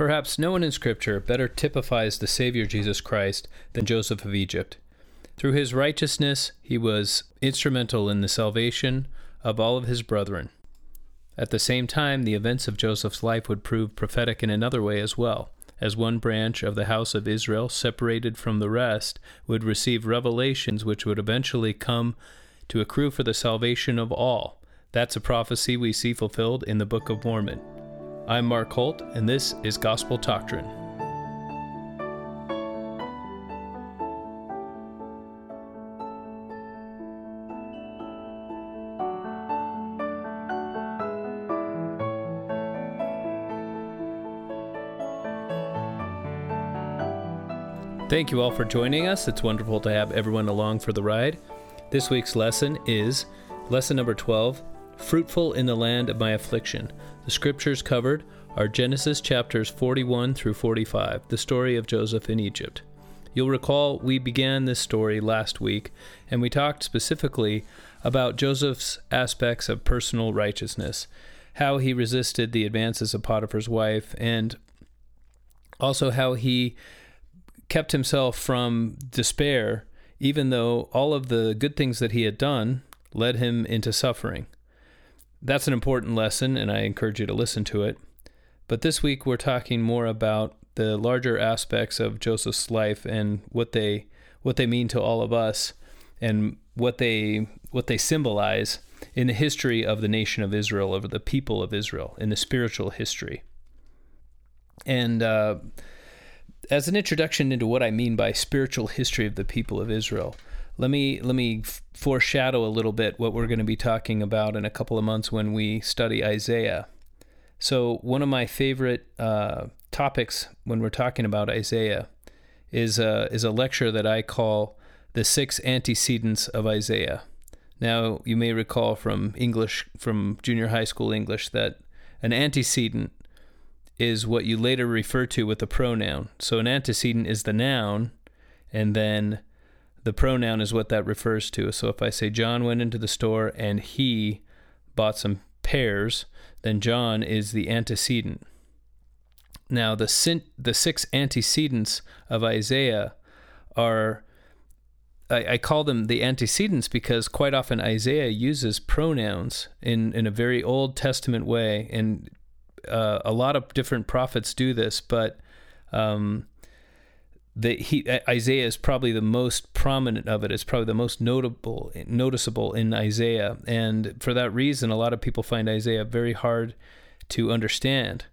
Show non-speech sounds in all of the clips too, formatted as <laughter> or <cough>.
Perhaps no one in Scripture better typifies the Savior Jesus Christ than Joseph of Egypt. Through his righteousness, he was instrumental in the salvation of all of his brethren. At the same time, the events of Joseph's life would prove prophetic in another way as well, as one branch of the house of Israel, separated from the rest, would receive revelations which would eventually come to accrue for the salvation of all. That's a prophecy we see fulfilled in the Book of Mormon. I'm Mark Holt, and this is Gospel Doctrine. Thank you all for joining us. It's wonderful to have everyone along for the ride. This week's lesson is lesson number 12 Fruitful in the Land of My Affliction. The scriptures covered are Genesis chapters 41 through 45, the story of Joseph in Egypt. You'll recall we began this story last week, and we talked specifically about Joseph's aspects of personal righteousness, how he resisted the advances of Potiphar's wife, and also how he kept himself from despair, even though all of the good things that he had done led him into suffering. That's an important lesson, and I encourage you to listen to it. But this week we're talking more about the larger aspects of Joseph's life and what they what they mean to all of us and what they what they symbolize in the history of the nation of Israel, of the people of Israel, in the spiritual history. And uh, as an introduction into what I mean by spiritual history of the people of Israel, let me let me foreshadow a little bit what we're going to be talking about in a couple of months when we study Isaiah. So one of my favorite uh, topics when we're talking about Isaiah is a, is a lecture that I call the six antecedents of Isaiah. Now you may recall from English from junior high school English that an antecedent is what you later refer to with a pronoun. So an antecedent is the noun, and then the pronoun is what that refers to. So if I say John went into the store and he bought some pears, then John is the antecedent. Now the the six antecedents of Isaiah are I, I call them the antecedents because quite often Isaiah uses pronouns in, in a very Old Testament way, and uh, a lot of different prophets do this, but um, the he Isaiah is probably the most prominent of it. It's probably the most notable noticeable in Isaiah, and for that reason, a lot of people find Isaiah very hard to understand.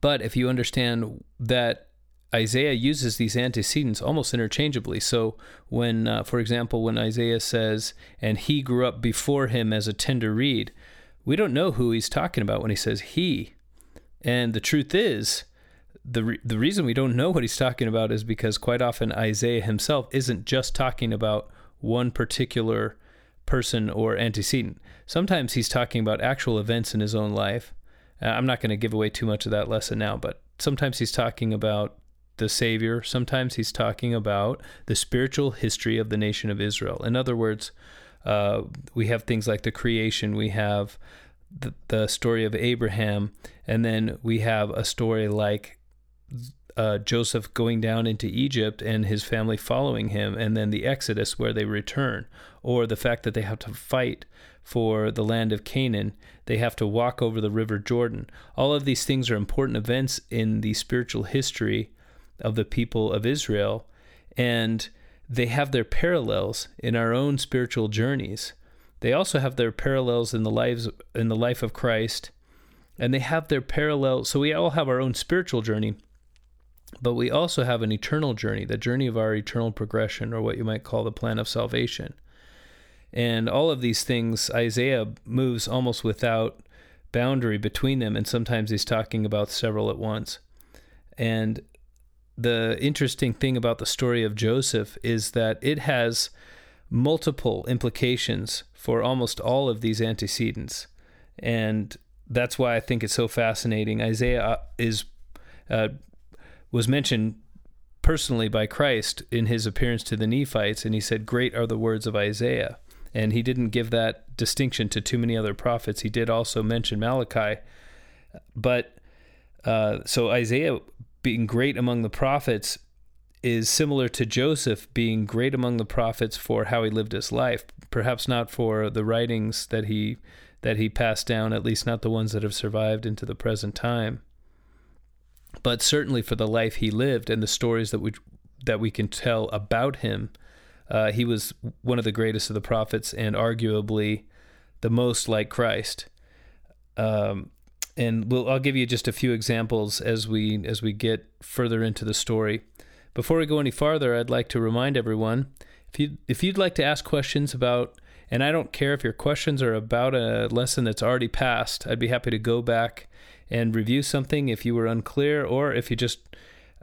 But if you understand that Isaiah uses these antecedents almost interchangeably. So when, uh, for example, when Isaiah says, "And he grew up before him as a tender reed," we don't know who he's talking about when he says he. And the truth is the re- the reason we don't know what he's talking about is because quite often Isaiah himself isn't just talking about one particular person or antecedent. Sometimes he's talking about actual events in his own life. Uh, I'm not going to give away too much of that lesson now, but sometimes he's talking about the Savior. Sometimes he's talking about the spiritual history of the nation of Israel. In other words, uh, we have things like the creation, we have the, the story of Abraham, and then we have a story like uh, Joseph going down into Egypt and his family following him, and then the Exodus where they return, or the fact that they have to fight for the land of Canaan, they have to walk over the river Jordan. All of these things are important events in the spiritual history of the people of Israel, and they have their parallels in our own spiritual journeys. They also have their parallels in the lives in the life of Christ, and they have their parallel. So we all have our own spiritual journey but we also have an eternal journey, the journey of our eternal progression, or what you might call the plan of salvation. And all of these things, Isaiah moves almost without boundary between them, and sometimes he's talking about several at once. And the interesting thing about the story of Joseph is that it has multiple implications for almost all of these antecedents. And that's why I think it's so fascinating. Isaiah is uh, was mentioned personally by Christ in his appearance to the Nephites, and he said, Great are the words of Isaiah. And he didn't give that distinction to too many other prophets. He did also mention Malachi. But Uh, so Isaiah being great among the prophets is similar to Joseph being great among the prophets for how he lived his life, perhaps not for the writings that he that he passed down, at least not the ones that have survived into the present time, but certainly for the life he lived and the stories that we that we can tell about him. Uh, he was one of the greatest of the prophets and arguably the most like Christ. Um, and we'll, I'll give you just a few examples as we as we get further into the story. Before we go any farther, I'd like to remind everyone if you if you'd like to ask questions about and I don't care if your questions are about a lesson that's already passed. I'd be happy to go back and review something if you were unclear or if you just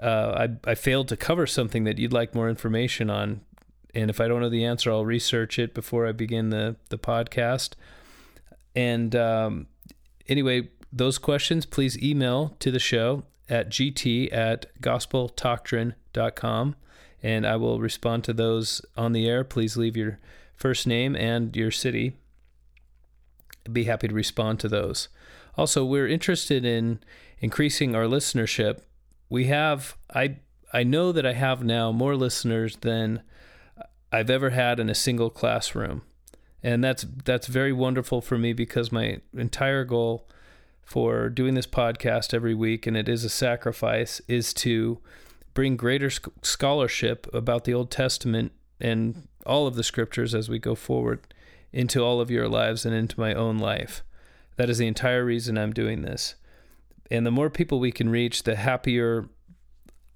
uh, I, I failed to cover something that you'd like more information on. And if I don't know the answer, I'll research it before I begin the, the podcast. And um, anyway, those questions, please email to the show at gt at gospeldoctrine.com and I will respond to those on the air. Please leave your first name and your city. I'd be happy to respond to those. Also, we're interested in increasing our listenership. We have I I know that I have now more listeners than I've ever had in a single classroom. And that's that's very wonderful for me because my entire goal for doing this podcast every week and it is a sacrifice is to bring greater scholarship about the Old Testament and all of the scriptures as we go forward into all of your lives and into my own life. That is the entire reason I'm doing this. And the more people we can reach, the happier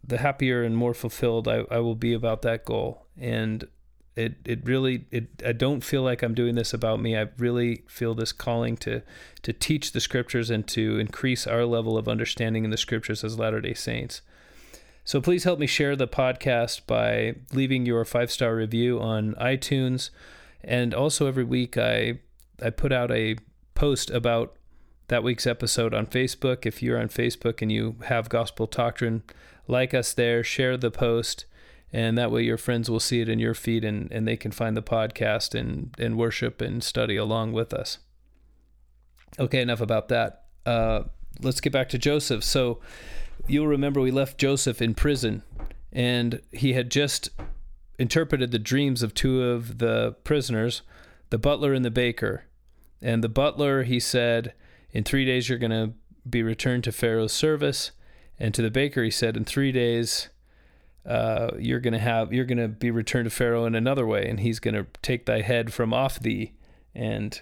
the happier and more fulfilled I, I will be about that goal. And it it really it I don't feel like I'm doing this about me. I really feel this calling to to teach the scriptures and to increase our level of understanding in the scriptures as Latter-day Saints. So please help me share the podcast by leaving your five star review on iTunes. And also every week I I put out a post about that week's episode on Facebook. If you're on Facebook and you have Gospel Doctrine, like us there, share the post, and that way your friends will see it in your feed and, and they can find the podcast and, and worship and study along with us. Okay, enough about that. Uh, let's get back to Joseph. So you'll remember we left Joseph in prison, and he had just interpreted the dreams of two of the prisoners, the butler and the baker. And the butler, he said, In three days you're going to be returned to Pharaoh's service. And to the baker, he said, In three days, uh, you're going to have you're to be returned to Pharaoh in another way, and he's going to take thy head from off thee. And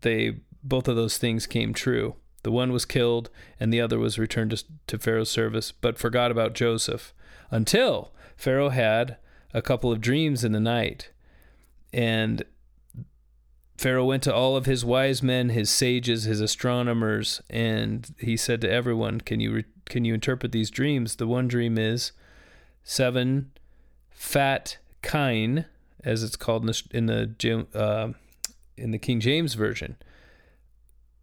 they both of those things came true. The one was killed, and the other was returned to, to Pharaoh's service, but forgot about Joseph until Pharaoh had a couple of dreams in the night. And Pharaoh went to all of his wise men, his sages, his astronomers, and he said to everyone, "Can you can you interpret these dreams? The one dream is seven fat kine, as it's called in the in the, uh, in the King James version,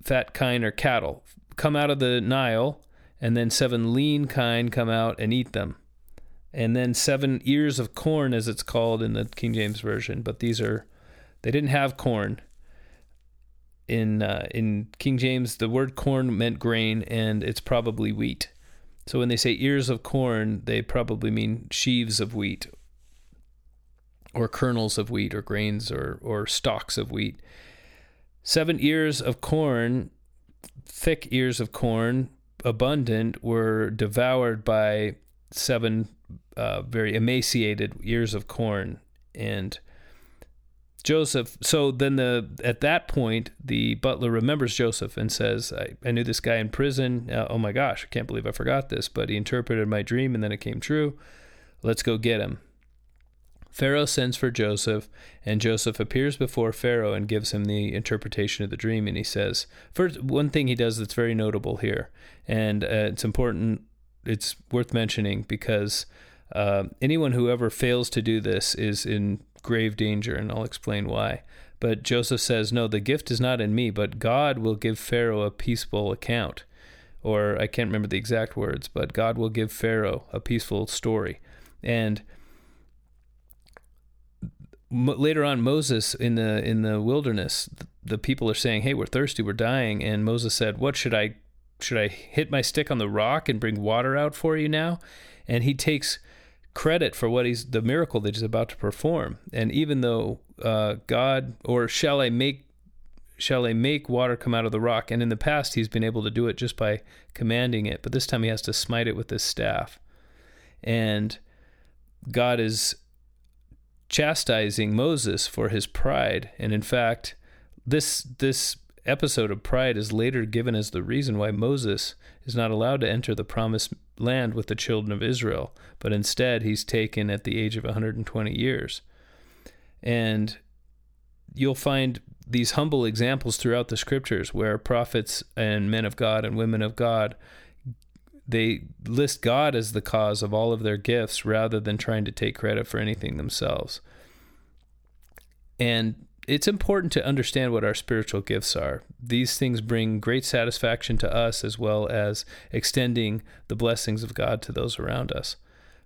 fat kine or cattle come out of the Nile, and then seven lean kine come out and eat them. And then seven ears of corn, as it's called in the King James Version. But these are, they didn't have corn. In, uh, in King James, the word corn meant grain, and it's probably wheat. So when they say ears of corn, they probably mean sheaves of wheat, or kernels of wheat, or grains, or, or stalks of wheat. Seven ears of corn, thick ears of corn, abundant, were devoured by seven uh, very emaciated ears of corn. And Joseph, so then the at that point, the butler remembers Joseph and says, I, I knew this guy in prison. Uh, oh my gosh, I can't believe I forgot this, but he interpreted my dream and then it came true. Let's go get him. Pharaoh sends for Joseph, and Joseph appears before Pharaoh and gives him the interpretation of the dream. And he says, first, one thing he does that's very notable here, and uh, it's important, it's worth mentioning because uh, anyone who ever fails to do this is in grave danger, and I'll explain why. But Joseph says, No, the gift is not in me, but God will give Pharaoh a peaceful account. Or I can't remember the exact words, but God will give Pharaoh a peaceful story. And later on Moses in the in the wilderness the people are saying hey we're thirsty we're dying and Moses said what should I should I hit my stick on the rock and bring water out for you now? And he takes credit for what he's the miracle that he's about to perform. And even though uh, God, or shall I make shall I make water come out of the rock? And in the past, he's been able to do it just by commanding it, but this time he has to smite it with his staff. And God is chastising Moses for his pride. And in fact, this this episode of pride is later given as the reason why Moses is not allowed to enter the promised land with the children of Israel, but instead he's taken at the age of 120 years. And you'll find these humble examples throughout the scriptures where prophets and men of God and women of God they list God as the cause of all of their gifts rather than trying to take credit for anything themselves. And it's important to understand what our spiritual gifts are. These things bring great satisfaction to us as well as extending the blessings of God to those around us.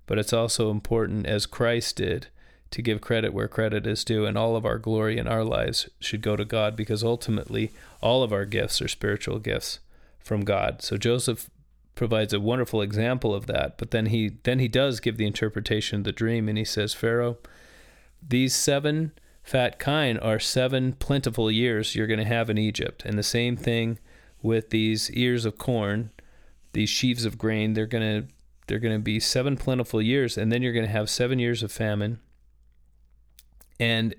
But it's also important, as Christ did, to give credit where credit is due, and all of our glory in our lives should go to God because ultimately all of our gifts are spiritual gifts from God. So Joseph provides a wonderful example of that, but then he then he does give the interpretation of the dream and he says, Pharaoh, these seven fat kine are seven plentiful years you're going to have in Egypt. And the same thing with these ears of corn, these sheaves of grain, they're going to they're going to be seven plentiful years and then you're going to have 7 years of famine. And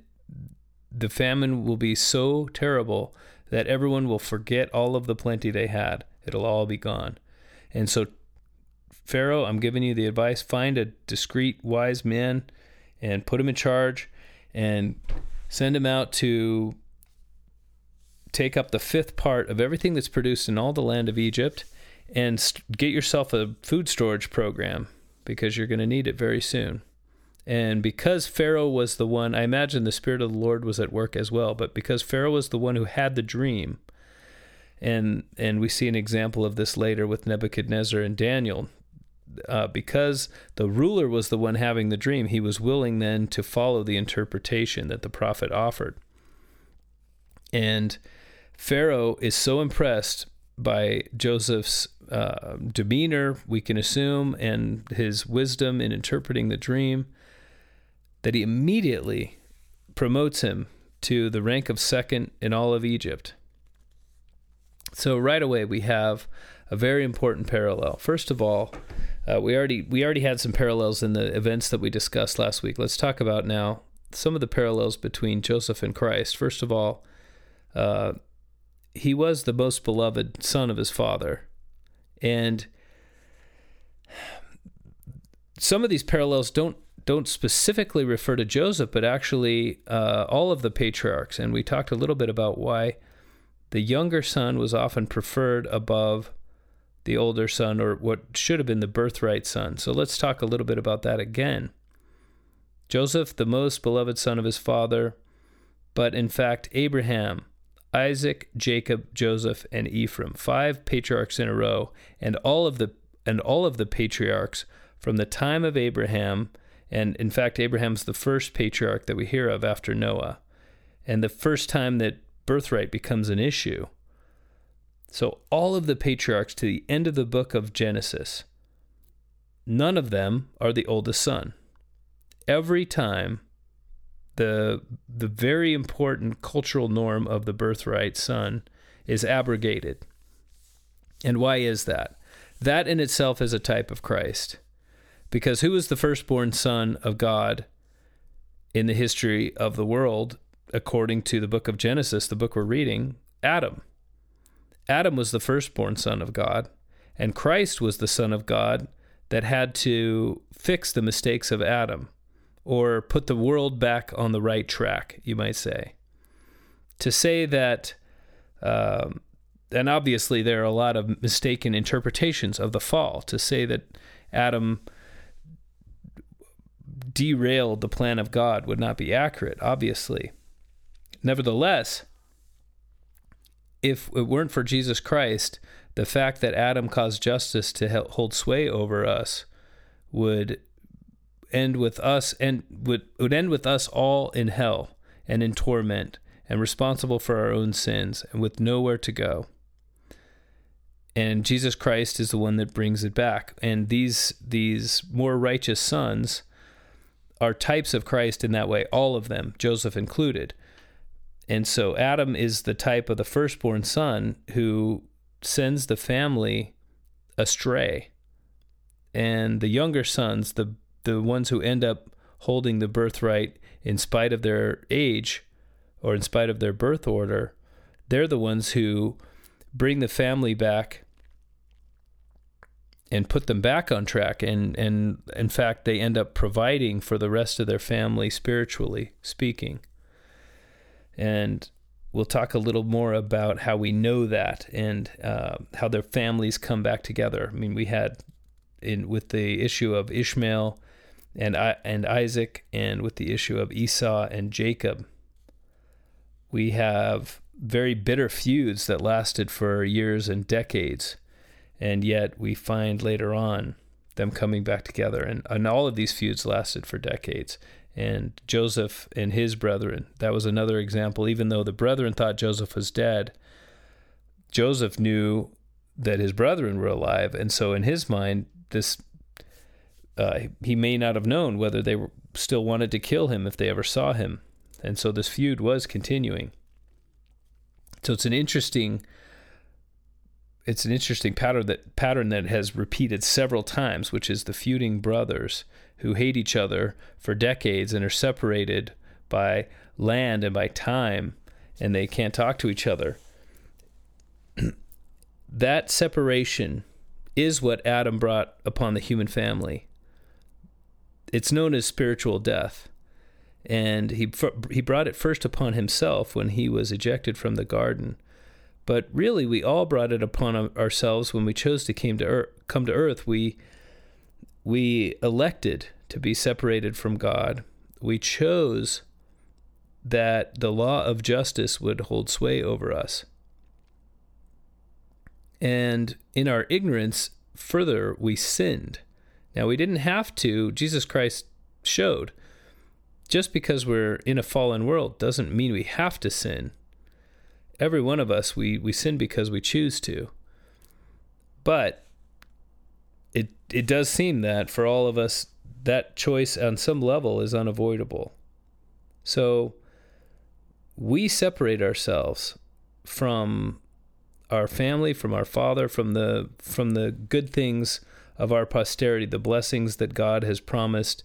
the famine will be so terrible that everyone will forget all of the plenty they had. It'll all be gone. And so Pharaoh, I'm giving you the advice, find a discreet wise man and put him in charge and send him out to take up the fifth part of everything that's produced in all the land of Egypt and st- get yourself a food storage program because you're going to need it very soon. And because Pharaoh was the one, I imagine the Spirit of the Lord was at work as well, but because Pharaoh was the one who had the dream, and and we see an example of this later with Nebuchadnezzar and Daniel uh, because the ruler was the one having the dream, he was willing then to follow the interpretation that the prophet offered. And Pharaoh is so impressed by Joseph's uh, demeanor, we can assume, and his wisdom in interpreting the dream, that he immediately promotes him to the rank of second in all of Egypt. So right away we have a very important parallel. First of all, uh, we already we already had some parallels in the events that we discussed last week. Let's talk about now some of the parallels between Joseph and Christ. First of all, uh, he was the most beloved son of his father, and some of these parallels don't don't specifically refer to Joseph, but actually uh, all of the patriarchs. And we talked a little bit about why the younger son was often preferred above the older son, or what should have been the birthright son. So let's talk a little bit about that again. Joseph, the most beloved son of his father, but in fact, Abraham, Isaac, Jacob, Joseph, and Ephraim, five patriarchs in a row, and all of the and all of the patriarchs from the time of Abraham, and in fact, Abraham's the first patriarch that we hear of after Noah, and the first time that birthright becomes an issue. So, all of the patriarchs to the end of the book of Genesis, none of them are the oldest son. Every time, the, the very important cultural norm of the birthright son is abrogated. And why is that? That in itself is a type of Christ. Because who was the firstborn son of God in the history of the world, according to the book of Genesis, the book we're reading? Adam. Adam was the firstborn son of God, and Christ was the son of God that had to fix the mistakes of Adam or put the world back on the right track, you might say. To say that, um, and obviously there are a lot of mistaken interpretations of the fall, to say that Adam derailed the plan of God would not be accurate, obviously. Nevertheless, if it weren't for Jesus Christ, the fact that Adam caused justice to hold sway over us would end with us and would, would end with us all in hell and in torment and responsible for our own sins and with nowhere to go. and Jesus Christ is the one that brings it back. And these these more righteous sons are types of Christ in that way, all of them, Joseph included. And so Adam is the type of the firstborn son who sends the family astray. And the younger sons, the the ones who end up holding the birthright in spite of their age or in spite of their birth order, they're the ones who bring the family back and put them back on track and and in fact they end up providing for the rest of their family spiritually speaking and we'll talk a little more about how we know that and uh, how their families come back together i mean we had in with the issue of ishmael and and isaac and with the issue of esau and jacob we have very bitter feuds that lasted for years and decades and yet we find later on them coming back together. And, and all of these feuds lasted for decades. And Joseph and his brethren, that was another example. Even though the brethren thought Joseph was dead, Joseph knew that his brethren were alive. And so in his mind, this uh, he may not have known whether they were, still wanted to kill him if they ever saw him. And so this feud was continuing. So it's an interesting it's an interesting pattern that pattern that has repeated several times, which is the feuding brothers who hate each other for decades and are separated by land and by time, and they can't talk to each other. <clears throat> that separation is what Adam brought upon the human family. It's known as spiritual death. And he, he brought it first upon himself when he was ejected from the garden but really, we all brought it upon ourselves when we chose to came to earth, come to earth. We we elected to be separated from God. We chose that the law of justice would hold sway over us. And in our ignorance, further, we sinned. Now, we didn't have to. Jesus Christ showed. Just because we're in a fallen world doesn't mean we have to sin every one of us we we sin because we choose to. But it it does seem that for all of us that choice on some level is unavoidable. So we separate ourselves from our family, from our father, from the from the good things of our posterity, the blessings that God has promised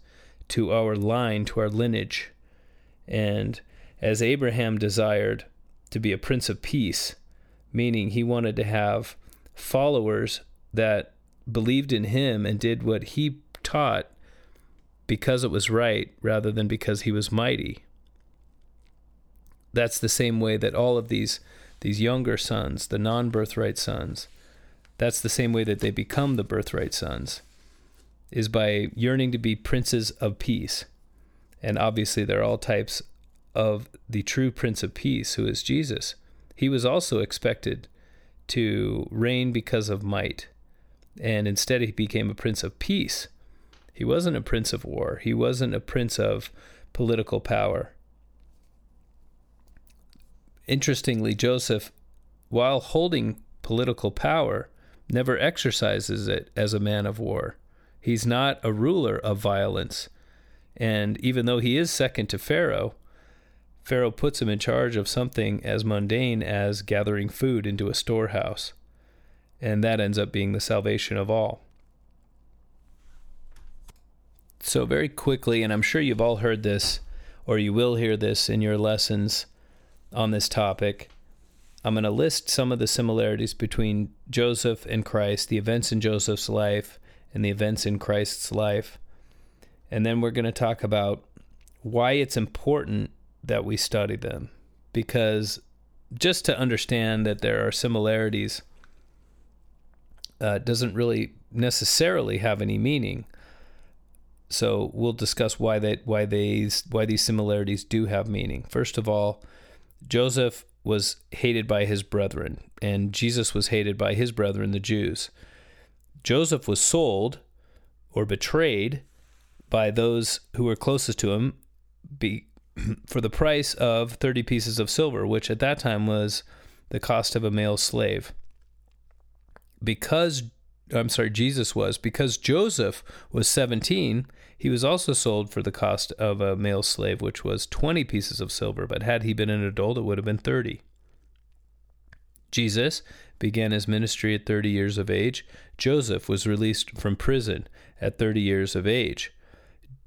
to our line, to our lineage. And as Abraham desired, to be a prince of peace, meaning he wanted to have followers that believed in him and did what he taught because it was right rather than because he was mighty. That's the same way that all of these these younger sons, the non-birthright sons, that's the same way that they become the birthright sons is by yearning to be princes of peace. And obviously they're all types of the true Prince of Peace, who is Jesus. He was also expected to reign because of might, and instead he became a Prince of Peace. He wasn't a Prince of War, he wasn't a Prince of political power. Interestingly, Joseph, while holding political power, never exercises it as a man of war. He's not a ruler of violence. And even though he is second to Pharaoh, Pharaoh puts him in charge of something as mundane as gathering food into a storehouse. And that ends up being the salvation of all. So, very quickly, and I'm sure you've all heard this, or you will hear this in your lessons on this topic, I'm going to list some of the similarities between Joseph and Christ, the events in Joseph's life, and the events in Christ's life. And then we're going to talk about why it's important that we study them because just to understand that there are similarities uh, doesn't really necessarily have any meaning. So we'll discuss why that why these why these similarities do have meaning. First of all, Joseph was hated by his brethren, and Jesus was hated by his brethren, the Jews. Joseph was sold or betrayed by those who were closest to him be, <clears throat> for the price of 30 pieces of silver, which at that time was the cost of a male slave. Because I'm sorry, Jesus was, because Joseph was 17, he was also sold for the cost of a male slave, which was 20 pieces of silver. But had he been an adult, it would have been 30. Jesus began his ministry at 30 years of age. Joseph was released from prison at 30 years of age.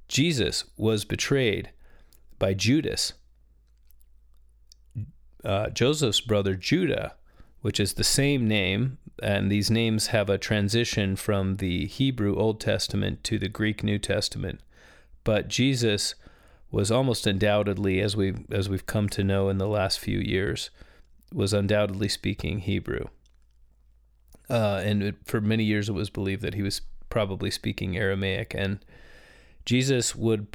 Jesus was betrayed by Judas. Uh, Joseph's brother Judah, which is the same name, and these names have a transition from the Hebrew Old Testament to the Greek New Testament. But Jesus was almost undoubtedly, as we as we've come to know in the last few years, was undoubtedly speaking Hebrew. Uh, and it, for many years, it was believed that he was probably speaking Aramaic, and Jesus would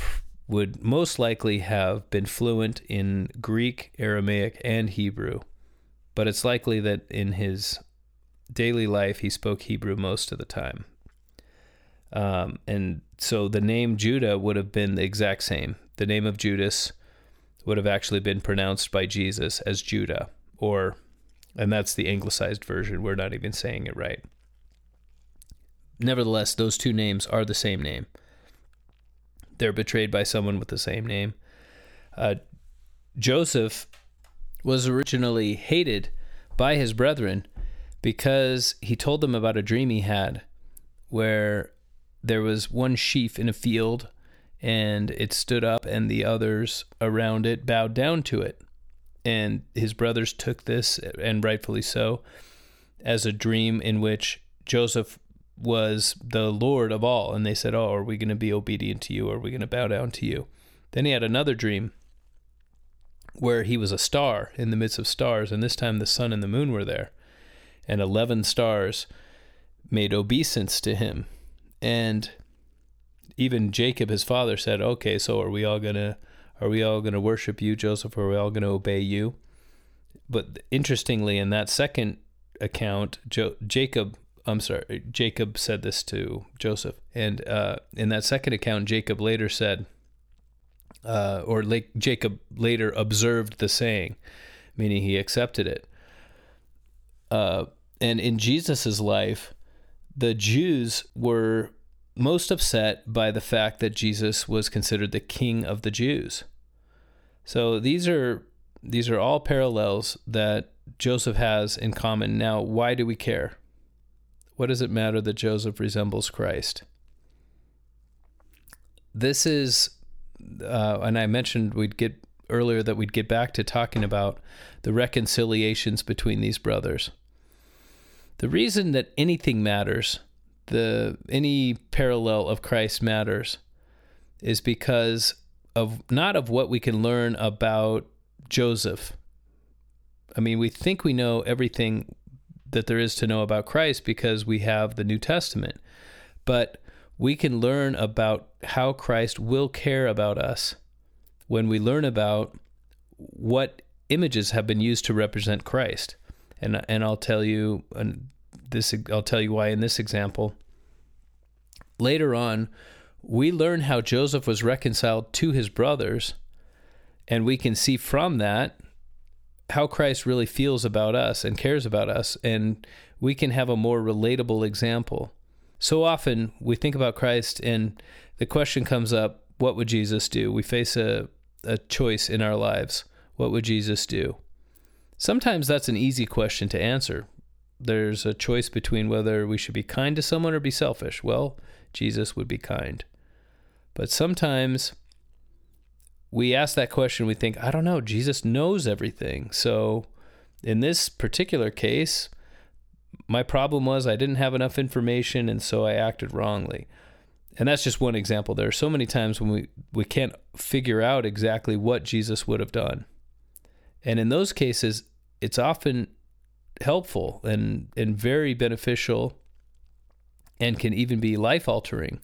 would most likely have been fluent in Greek, Aramaic, and Hebrew, but it's likely that in his daily life he spoke Hebrew most of the time. Um, and so the name Judah would have been the exact same. The name of Judas would have actually been pronounced by Jesus as Judah, or, and that's the anglicized version. We're not even saying it right. Nevertheless, those two names are the same name. They're betrayed by someone with the same name. Uh, Joseph was originally hated by his brethren because he told them about a dream he had where there was one sheaf in a field and it stood up and the others around it bowed down to it. And his brothers took this, and rightfully so, as a dream in which Joseph was the Lord of all. And they said, Oh, are we going to be obedient to you? Are we going to bow down to you? Then he had another dream where he was a star in the midst of stars, and this time the sun and the moon were there. And 11 stars made obeisance to him. And even Jacob, his father, said, Okay, so are we all going to. Are we all going to worship you, Joseph? Are we all going to obey you? But interestingly, in that second account, jo- Jacob I'm sorry, Jacob said this to Joseph. And uh, in that second account, Jacob later said, uh, or Jacob later observed the saying, meaning he accepted it. Uh, and in Jesus's life, the Jews were most upset by the fact that Jesus was considered the king of the Jews. So these are these are all parallels that Joseph has in common. Now, why do we care? What does it matter that Joseph resembles Christ? This is, uh, and I mentioned we'd get earlier that we'd get back to talking about the reconciliations between these brothers. The reason that anything matters, the any parallel of Christ matters, is because of not of what we can learn about Joseph. I mean, we think we know everything that there is to know about Christ because we have the New Testament. But we can learn about how Christ will care about us when we learn about what images have been used to represent Christ. And and I'll tell you and this I'll tell you why in this example. Later on, we learn how Joseph was reconciled to his brothers, and we can see from that how Christ really feels about us and cares about us, and we can have a more relatable example. So often we think about Christ, and the question comes up what would Jesus do? We face a, a choice in our lives. What would Jesus do? Sometimes that's an easy question to answer. There's a choice between whether we should be kind to someone or be selfish. Well, Jesus would be kind. But sometimes we ask that question, we think, I don't know, Jesus knows everything. So in this particular case, my problem was I didn't have enough information and so I acted wrongly. And that's just one example. There are so many times when we, we can't figure out exactly what Jesus would have done. And in those cases, it's often helpful and, and very beneficial and can even be life altering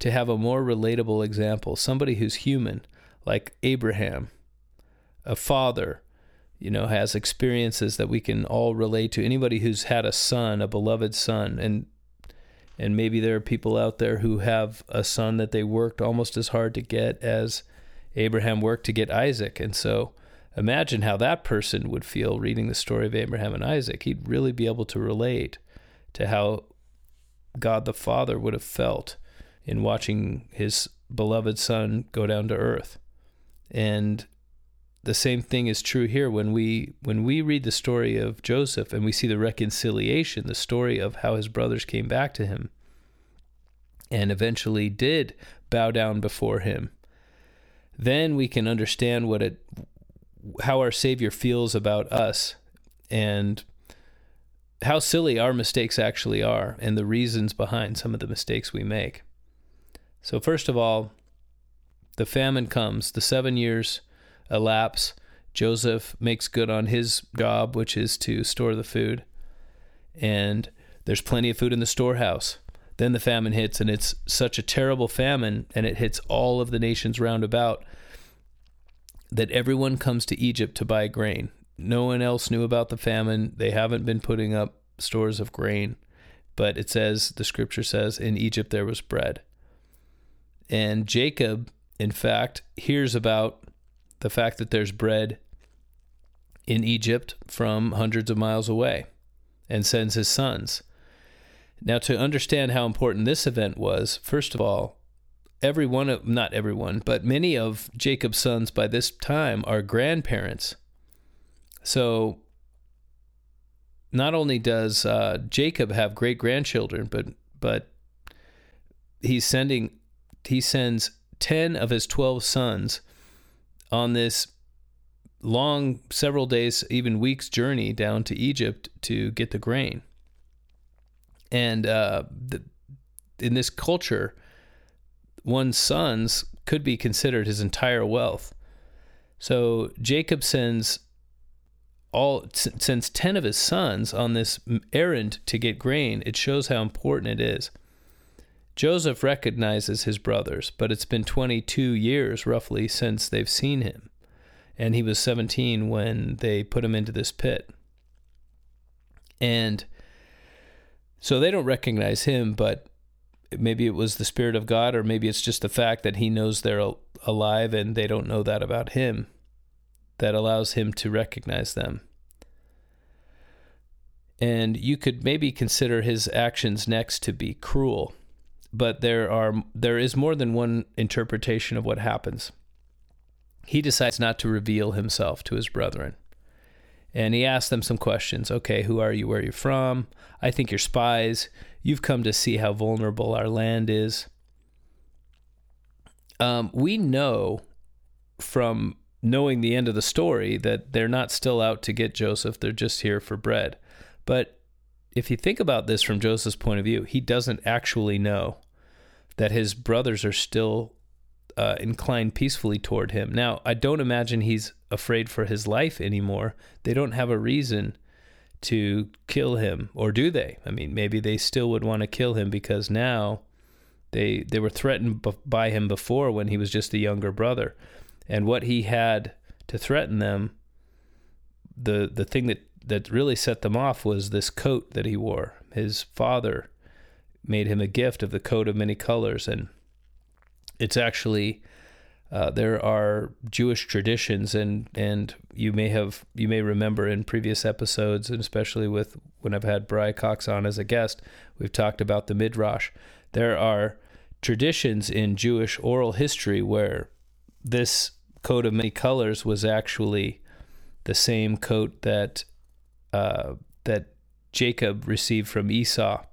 to have a more relatable example, somebody who's human, like Abraham, a father, you know, has experiences that we can all relate to. Anybody who's had a son, a beloved son, and and maybe there are people out there who have a son that they worked almost as hard to get as Abraham worked to get Isaac. And so imagine how that person would feel reading the story of Abraham and Isaac. He'd really be able to relate to how God the Father would have felt in watching his beloved son go down to earth. And the same thing is true here when we when we read the story of Joseph and we see the reconciliation, the story of how his brothers came back to him and eventually did bow down before him. Then we can understand what it how our savior feels about us and how silly our mistakes actually are and the reasons behind some of the mistakes we make. So first of all, the famine comes, the 7 years elapse. Joseph makes good on his job, which is to store the food. And there's plenty of food in the storehouse. Then the famine hits, and it's such a terrible famine, and it hits all of the nations round about that everyone comes to Egypt to buy grain. No one else knew about the famine. They haven't been putting up stores of grain. But it says, the scripture says, in Egypt there was bread. And Jacob, in fact, hears about the fact that there's bread in Egypt from hundreds of miles away and sends his sons. Now, to understand how important this event was, first of all, every one of, not everyone, but many of Jacob's sons by this time are grandparents. So, not only does uh, Jacob have great grandchildren, but but he's sending he sends ten of his twelve sons on this long, several days, even weeks journey down to Egypt to get the grain. And uh, the, in this culture, one's sons could be considered his entire wealth. So Jacob sends all sends 10 of his sons on this errand to get grain. It shows how important it is. Joseph recognizes his brothers, but it's been 22 years roughly since they've seen him. And he was 17 when they put him into this pit. And so they don't recognize him, but maybe it was the Spirit of God, or maybe it's just the fact that he knows they're alive and they don't know that about him that allows him to recognize them. And you could maybe consider his actions next to be cruel but there are there is more than one interpretation of what happens. He decides not to reveal himself to his brethren. And he asks them some questions. Okay, who are you? Where are you from? I think you're spies. You've come to see how vulnerable our land is. Um, we know from knowing the end of the story that they're not still out to get Joseph, they're just here for bread. But if you think about this from Joseph's point of view, he doesn't actually know that his brothers are still uh, inclined peacefully toward him. Now, I don't imagine he's afraid for his life anymore. They don't have a reason to kill him, or do they? I mean, maybe they still would want to kill him because now they they were threatened by him before when he was just a younger brother, and what he had to threaten them. The the thing that that really set them off was this coat that he wore. His father made him a gift of the coat of many colors, and it's actually uh, there are Jewish traditions, and and you may have you may remember in previous episodes, and especially with when I've had Bry Cox on as a guest, we've talked about the midrash. There are traditions in Jewish oral history where this coat of many colors was actually the same coat that uh, that Jacob received from Esau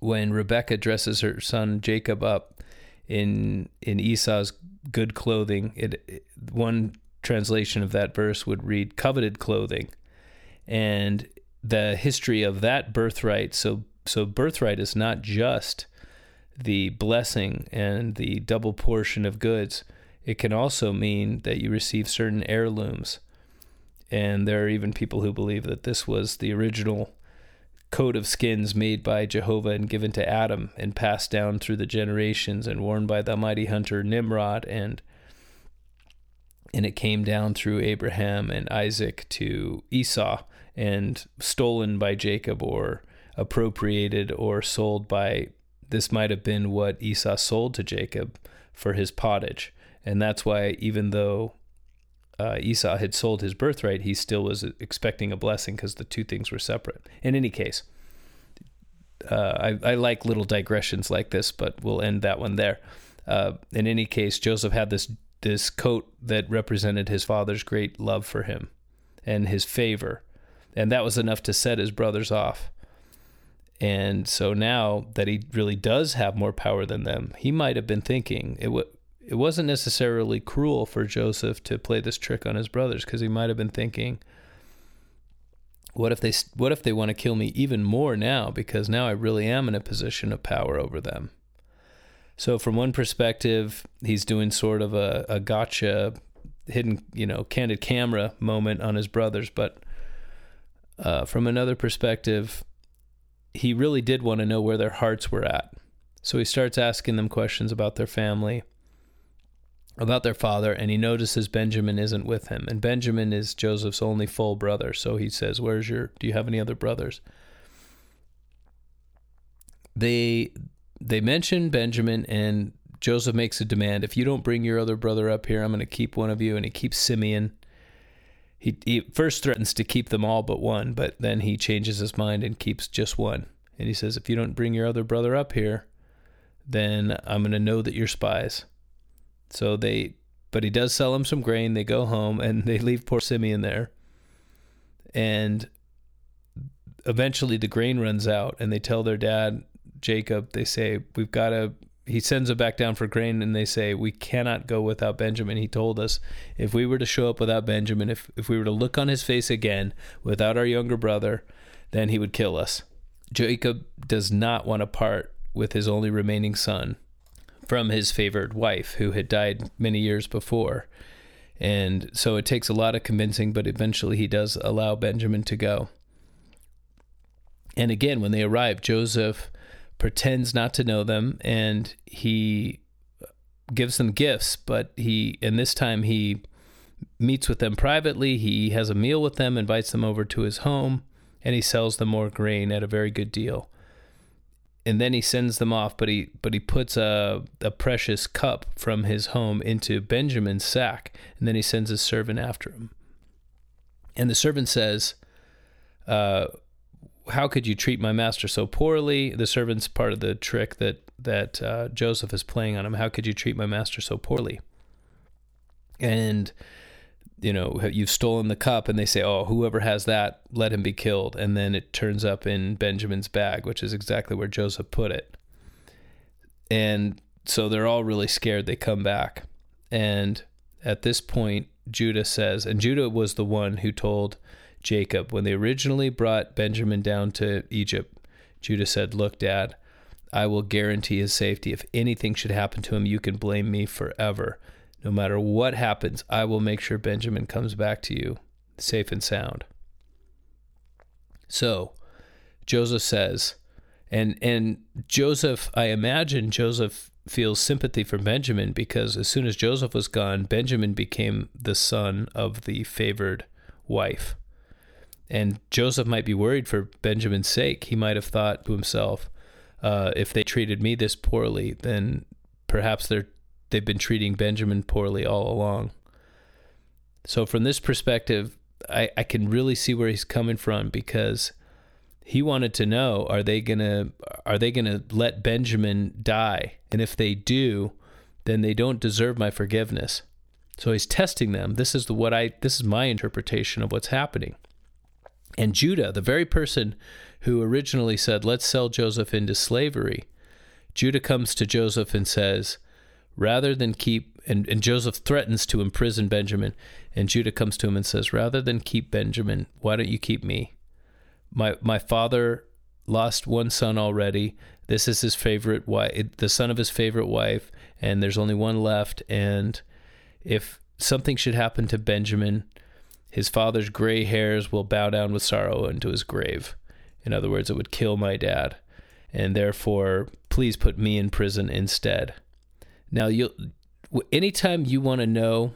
when Rebecca dresses her son Jacob up in in Esau's good clothing. It, it, one translation of that verse would read coveted clothing, and the history of that birthright. So so birthright is not just the blessing and the double portion of goods. It can also mean that you receive certain heirlooms and there are even people who believe that this was the original coat of skins made by Jehovah and given to Adam and passed down through the generations and worn by the mighty hunter Nimrod and and it came down through Abraham and Isaac to Esau and stolen by Jacob or appropriated or sold by this might have been what Esau sold to Jacob for his pottage. And that's why even though uh, Esau had sold his birthright, he still was expecting a blessing because the two things were separate. In any case, uh, I, I like little digressions like this, but we'll end that one there. Uh, in any case, Joseph had this this coat that represented his father's great love for him and his favor, and that was enough to set his brothers off. And so now that he really does have more power than them, he might have been thinking it w- it wasn't necessarily cruel for Joseph to play this trick on his brothers because he might have been thinking, what if they what if they want to kill me even more now because now I really am in a position of power over them. So from one perspective, he's doing sort of a, a gotcha, hidden, you know, candid camera moment on his brothers, but uh, from another perspective, he really did want to know where their hearts were at. So he starts asking them questions about their family, about their father, and he notices Benjamin isn't with him. And Benjamin is Joseph's only full brother. So he says, Where's your do you have any other brothers? They they mention Benjamin and Joseph makes a demand. If you don't bring your other brother up here, I'm going to keep one of you. And he keeps Simeon he, he first threatens to keep them all but one, but then he changes his mind and keeps just one. And he says, If you don't bring your other brother up here, then I'm going to know that you're spies. So they, but he does sell them some grain. They go home and <laughs> they leave poor Simeon there. And eventually the grain runs out and they tell their dad, Jacob, they say, We've got to he sends them back down for grain and they say we cannot go without benjamin he told us if we were to show up without benjamin if, if we were to look on his face again without our younger brother then he would kill us jacob does not want to part with his only remaining son from his favored wife who had died many years before and so it takes a lot of convincing but eventually he does allow benjamin to go and again when they arrive joseph pretends not to know them and he gives them gifts, but he, and this time he meets with them privately. He has a meal with them, invites them over to his home, and he sells them more grain at a very good deal. And then he sends them off, but he but he puts a a precious cup from his home into Benjamin's sack, and then he sends his servant after him. And the servant says, uh, how could you treat my master so poorly? The servant's part of the trick that that uh, Joseph is playing on him. How could you treat my master so poorly? And you know you've stolen the cup, and they say, "Oh, whoever has that, let him be killed." And then it turns up in Benjamin's bag, which is exactly where Joseph put it. And so they're all really scared. They come back, and at this point, Judah says, and Judah was the one who told Jacob. When they originally brought Benjamin down to Egypt, Judah said, Look, Dad, I will guarantee his safety. If anything should happen to him, you can blame me forever. No matter what happens, I will make sure Benjamin comes back to you safe and sound. So, Joseph says, and and Joseph, I imagine Joseph feels sympathy for Benjamin because as soon as Joseph was gone, Benjamin became the son of the favored wife. And Joseph might be worried for Benjamin's sake. He might have thought to himself, uh, if they treated me this poorly, then perhaps they're they've been treating Benjamin poorly all along. So from this perspective, I, I can really see where he's coming from because he wanted to know are they gonna are they gonna let Benjamin die? And if they do, then they don't deserve my forgiveness. So he's testing them. This is the what I this is my interpretation of what's happening. And Judah, the very person who originally said, Let's sell Joseph into slavery, Judah comes to Joseph and says, Rather than keep, and, and Joseph threatens to imprison Benjamin, and Judah comes to him and says, Rather than keep Benjamin, why don't you keep me? My, my father lost one son already. This is his favorite wife, the son of his favorite wife, and there's only one left. And if something should happen to Benjamin, his father's gray hairs will bow down with sorrow into his grave. In other words, it would kill my dad. And therefore, please put me in prison instead. Now, you anytime you want to know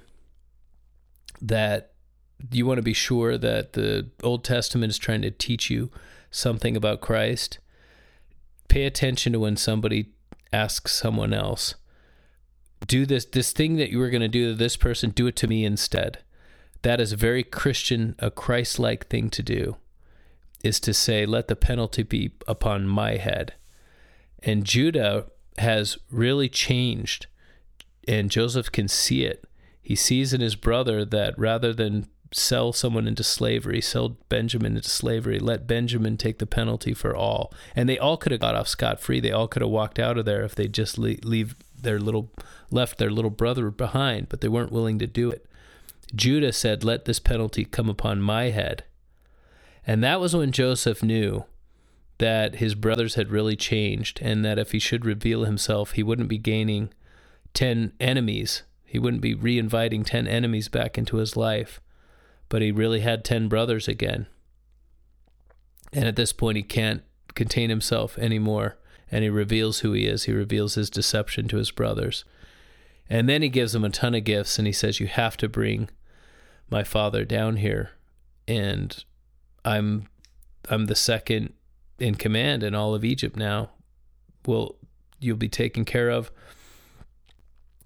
that you want to be sure that the Old Testament is trying to teach you something about Christ, pay attention to when somebody asks someone else, do this this thing that you were going to do to this person, do it to me instead. That is a very Christian, a Christ like thing to do. is to say, Let the penalty be upon my head. And Judah has really changed, and Joseph can see it. He sees in his brother that rather than sell someone into slavery, sell Benjamin into slavery, let Benjamin take the penalty for all. And they all could have got off scot free. They all could have walked out of there if they just leave, their little left their little brother behind, but they weren't willing to do it. Judah said, "Let this penalty come upon my head." And that was when Joseph knew that his brothers had really changed and that if he should reveal himself, he wouldn't be gaining 10 enemies. He wouldn't be reinviting 10 enemies back into his life but he really had 10 brothers again. And at this point, he can't contain himself anymore. And he reveals who he is. He reveals his deception to his brothers. And then he gives them a ton of gifts and he says, You have to bring my father down here. And I'm I'm the second in command in all of Egypt now. Well, you'll be taken care of.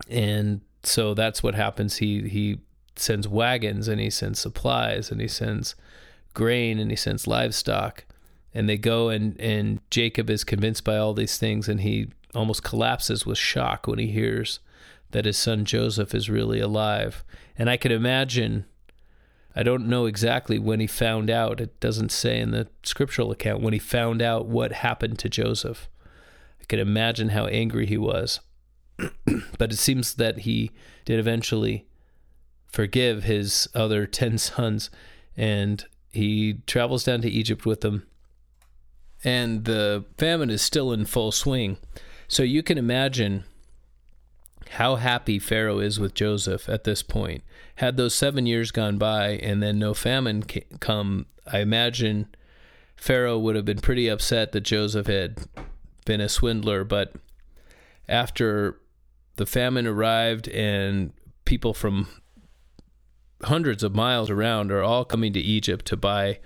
And so that's what happens. He he sends wagons and he sends supplies and he sends grain and he sends livestock and they go and and Jacob is convinced by all these things and he almost collapses with shock when he hears that his son Joseph is really alive and I can imagine I don't know exactly when he found out it doesn't say in the scriptural account when he found out what happened to Joseph I can imagine how angry he was <clears throat> but it seems that he did eventually forgive his other <laughs> 10 sons and he travels down to Egypt with them. And the famine is still in full swing. So you can imagine how happy Pharaoh is with Joseph at this point. Had those seven years gone by and then no famine come, I imagine Pharaoh would have been pretty upset that Joseph had been a swindler. But after the famine arrived and people from hundreds of miles around are all coming to Egypt to buy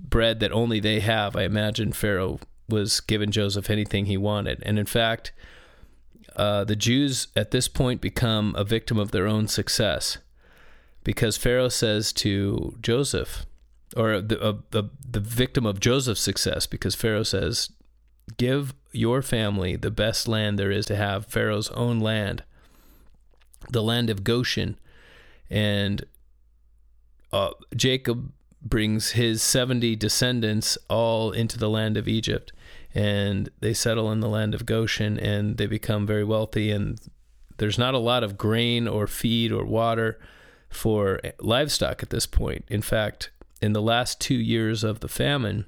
bread that only they have. I imagine Pharaoh was giving Joseph anything he wanted. And in fact, uh, the Jews at this point become a victim of their own success because Pharaoh says to Joseph, or the, uh, the, the victim of Joseph's success, because Pharaoh says, Give your family the best land there is to have, Pharaoh's own land, the land of Goshen. And uh, Jacob brings his 70 descendants all into the land of Egypt and they settle in the land of Goshen and they become very wealthy and there's not a lot of grain or feed or water for livestock at this point. In fact, in the last 2 years of the famine,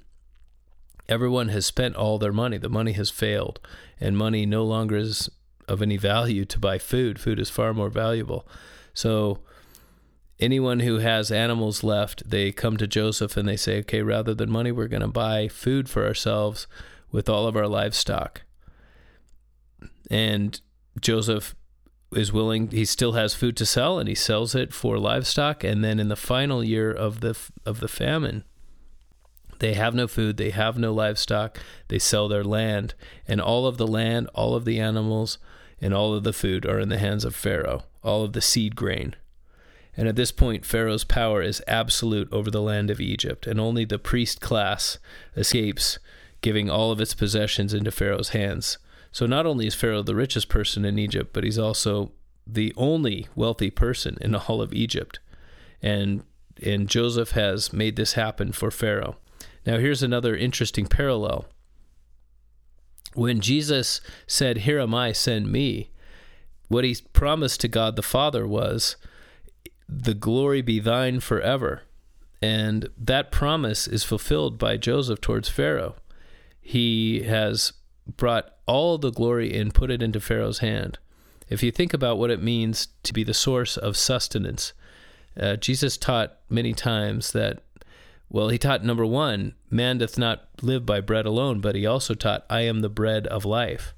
everyone has spent all their money. The money has failed and money no longer is of any value to buy food. Food is far more valuable. So anyone who has animals left, they come to Joseph and they say, okay, rather than money, we're going to buy food for ourselves with all of our livestock. And Joseph is willing, he still has food to sell and he sells it for livestock. And then in the final year of the, of the famine, they have no food, they have no livestock, they sell their land, and all of the land, all of the animals, and all of the food are in the hands of Pharaoh, all of the seed grain. And at this point, Pharaoh's power is absolute over the land of Egypt, and only the priest class escapes, giving all of its possessions into Pharaoh's hands. So not only is Pharaoh the richest person in Egypt, but he's also the only wealthy person in all of Egypt. And and Joseph has made this happen for Pharaoh. Now here's another interesting parallel. When Jesus said, "Here am I, send me," what he promised to God the Father was the glory be thine forever. And that promise is fulfilled by Joseph towards Pharaoh. He has brought all the glory and put it into Pharaoh's hand. If you think about what it means to be the source of sustenance, uh, Jesus taught many times that, well, he taught number one, man doth not live by bread alone, but he also taught, I am the bread of life.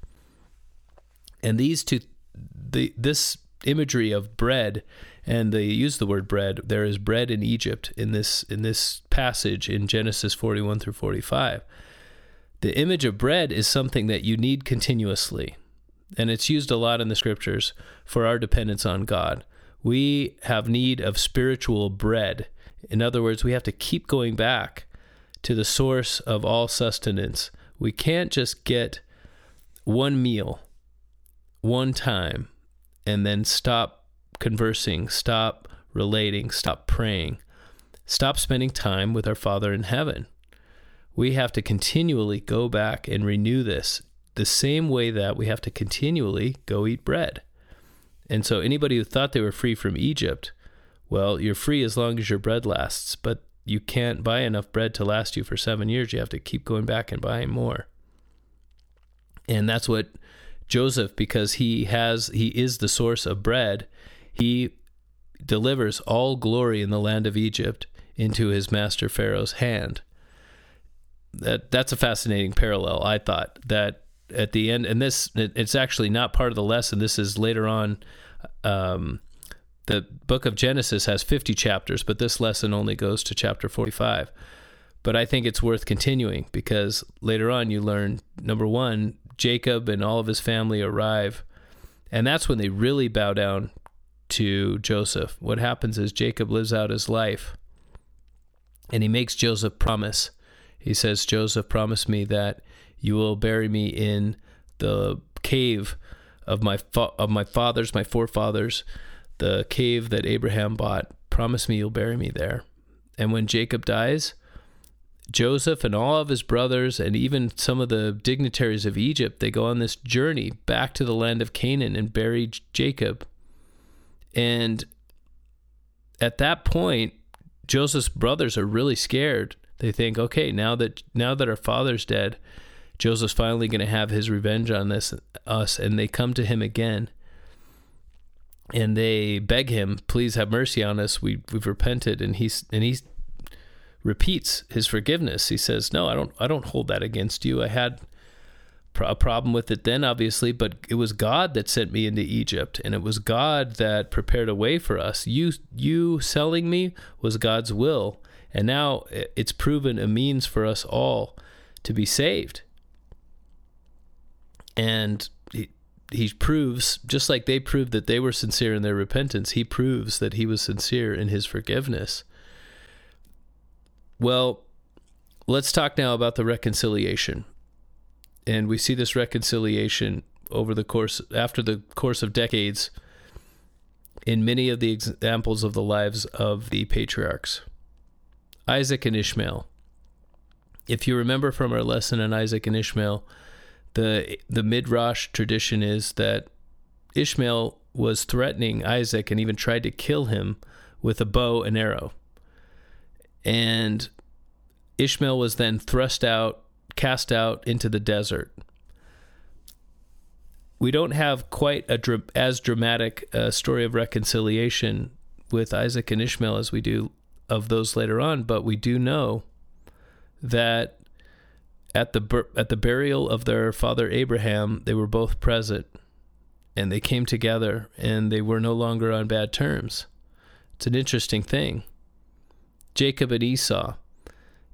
And these two, the, this imagery of bread and they use the word bread. There is bread in Egypt in this in this passage in Genesis 41 through 45. The image of bread is something that you need continuously, and it's used a lot in the scriptures for our dependence on God. We have need of spiritual bread. In other words, we have to keep going back to the source of all sustenance. We can't just get one meal, one time, and then stop conversing, stop relating, stop praying, stop spending time with our Father in heaven. We have to continually go back and renew this the same way that we have to continually go eat bread. And so, anybody who thought they were free from Egypt, well, you're free as long as your bread lasts, but you can't buy enough bread to last you for seven years. You have to keep going back and buying more. And that's what Joseph, because he has, he is the source of bread, he delivers all glory in the land of Egypt into his master Pharaoh's hand. That that's a fascinating parallel. I thought that at the end, and this it's actually not part of the lesson. This is later on. Um, the book of Genesis has 50 chapters, but this lesson only goes to chapter 45. But I think it's worth continuing because later on you learn number one, Jacob and all of his family arrive, and that's when they really bow down to Joseph. What happens is Jacob lives out his life, and he makes Joseph promise. He says, Joseph, promise me that you will bury me in the cave of my fa- of my fathers, my forefathers, the cave that Abraham bought. Promise me you'll bury me there. And when Jacob dies, Joseph and all of his brothers and even some of the dignitaries of Egypt, they go on this journey back to the land of Canaan and bury Jacob. And at that point, Joseph's brothers are really scared. They think, okay, now that now that our father's dead, Joseph's finally going to have his revenge on this us, and they come to him again, and they beg him, "Please have mercy on us. We we've repented." And he's and he repeats his forgiveness. He says, "No, I don't. I don't hold that against you. I had." A problem with it then, obviously, but it was God that sent me into Egypt, and it was God that prepared a way for us. You, you selling me was God's will, and now it's proven a means for us all to be saved. And he, he proves just like they proved that they were sincere in their repentance he proves that he was sincere in his forgiveness. Well let's talk now about the reconciliation and we see this reconciliation over the course after the course of decades in many of the examples of the lives of the patriarchs Isaac and Ishmael if you remember from our lesson on Isaac and Ishmael the the midrash tradition is that Ishmael was threatening Isaac and even tried to kill him with a bow and arrow. And Ishmael was then thrust out, cast out into the desert. We don't have quite a dra- as dramatic a story of reconciliation with Isaac and Ishmael as we do of those later on, but we do know that at the at the burial of their father Abraham, they were both present, and they came together, and they were no longer on bad terms. It's an interesting thing. Jacob and Esau.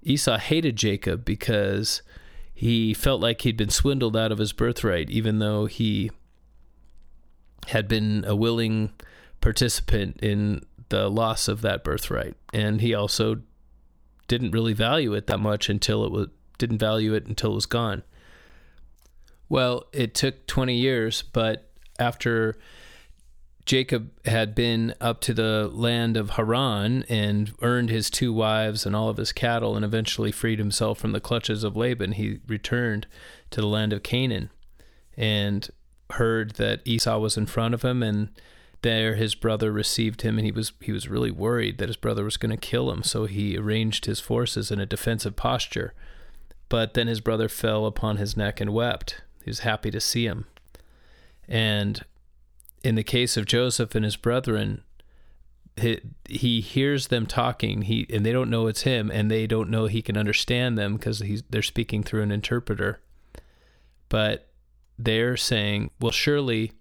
Esau hated Jacob because he felt like he'd been swindled out of his birthright, even though he had been a willing participant in the loss of that birthright. And he also didn't really value it that much until it was didn't value it until it was gone. Well, it took 20 years, but after Jacob had been up to the land of Haran and earned his two wives and all of his cattle and eventually freed himself from the clutches of Laban, he returned to the land of Canaan and heard that Esau was in front of him and there his brother received him and he was he was really worried that his brother was going to kill him so he arranged his forces in a defensive posture but then his brother fell upon his neck and wept. He was happy to see him. And in the case of Joseph and his brethren, he, he hears them talking. He and they don't know it's him, and they don't know he can understand them because he's they're speaking through an interpreter. But they're saying, "Well, surely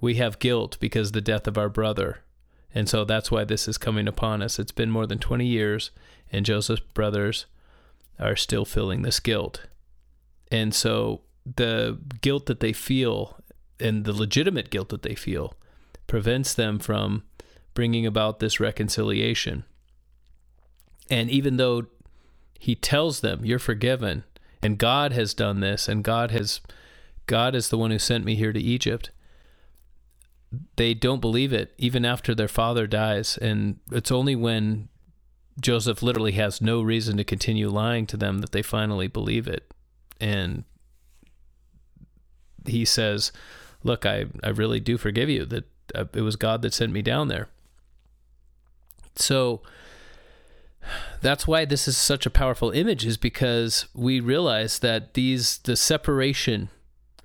we have guilt because the death of our brother." And so that's why this is coming upon us. It's been more than 20 years, and Joseph's brothers are still feeling this guilt. And so the guilt that they feel and the legitimate guilt that they feel prevents them from bringing about this reconciliation. And even though he tells them, You're forgiven, and God has done this, and God has God is the one who sent me here to Egypt. They don't believe it even after their father dies, and it's only when Joseph literally has no reason to continue lying to them that they finally believe it. And he says, Look, I, I really do forgive you that uh, it was God that sent me down there. So that's why this is such a powerful image, is because we realize that these, the separation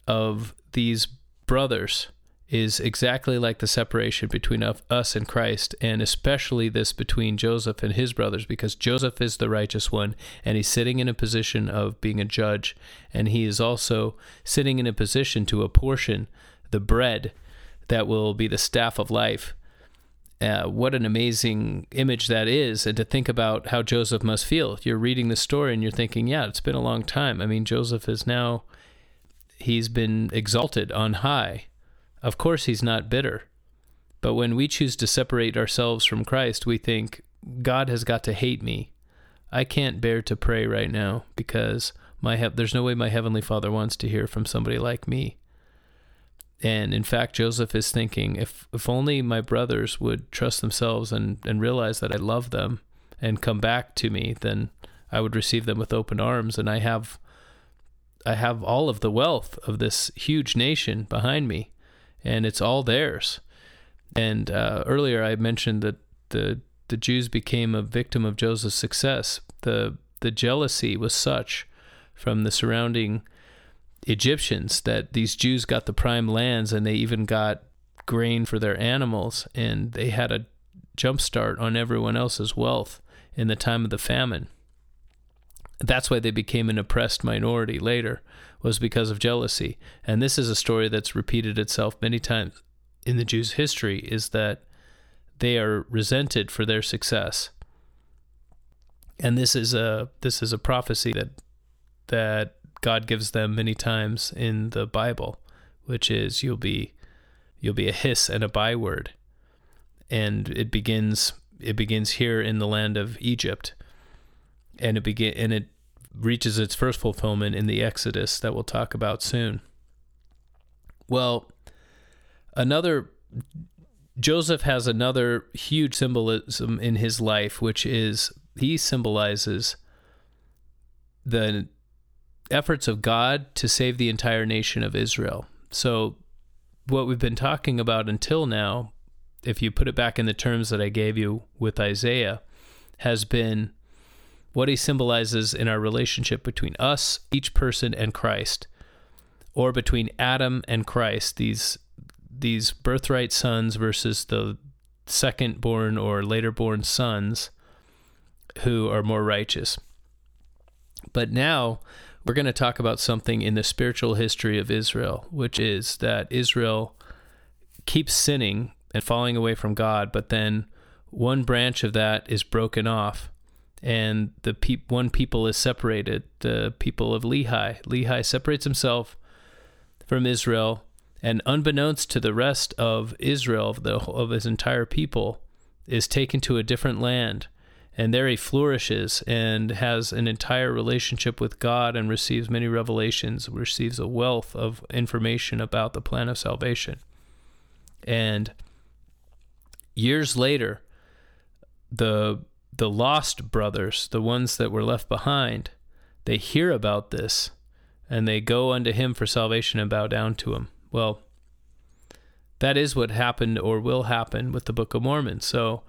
of these brothers is exactly like the separation between us and Christ, and especially this between Joseph and his brothers, because Joseph is the righteous one, and he's sitting in a position of being a judge, and he is also sitting in a position to apportion the bread that will be the staff of life. Uh, what an amazing image that is, and to think about how Joseph must feel. You're reading the story and you're thinking, yeah, it's been a long time. I mean, Joseph is now, he's been exalted on high of course, he's not bitter. But when we choose to separate ourselves from Christ, we think, God has got to hate me. I can't bear to pray right now because my he- there's no way my heavenly Father wants to hear from somebody like me. And in fact, Joseph is thinking, if if only my brothers would trust themselves and, and realize that I love them and come back to me, then I would receive them with open arms. And I have I have all of the wealth of this huge nation behind me and it's all theirs. And uh, earlier I mentioned that the the Jews became a victim of Joseph's success. the The jealousy was such from the surrounding Egyptians that these Jews got the prime lands, and they even got grain for their animals, and they had a jump start on everyone else's wealth in the time of the famine. That's why they became an oppressed minority later was because of jealousy. And this is a story that's repeated itself many times in the Jews' history is that they are resented for their success. And this is a this is a prophecy that that God gives them many times in the Bible, which is you'll be you'll be a hiss and a byword. And it begins it begins here in the land of Egypt. And it begin and it reaches its first fulfillment in the Exodus that we'll talk about soon. Well, another Joseph has another huge symbolism in his life, which is he symbolizes the efforts of God to save the entire nation of Israel. So, what we've been talking about until now, if you put it back in the terms that I gave you with Isaiah, has been what he symbolizes in our relationship between us, each person, and Christ, or between Adam and Christ, these these birthright sons versus the second born or later born sons who are more righteous. But now we're going to talk about something in the spiritual history of Israel, which is that Israel keeps sinning and falling away from God, but then one branch of that is broken off and the pe- one people is separated, the people of Lehi. Lehi separates himself from Israel, and unbeknownst to the rest of Israel, of, the, of his entire people, is taken to a different land. And there he flourishes and has an entire relationship with God and receives many revelations, receives a wealth of information about the plan of salvation. And years later, the the lost brothers, the ones that were left behind, they hear about this and they go unto him for salvation and bow down to him. Well, that is what happened or will happen with the Book of Mormon. So,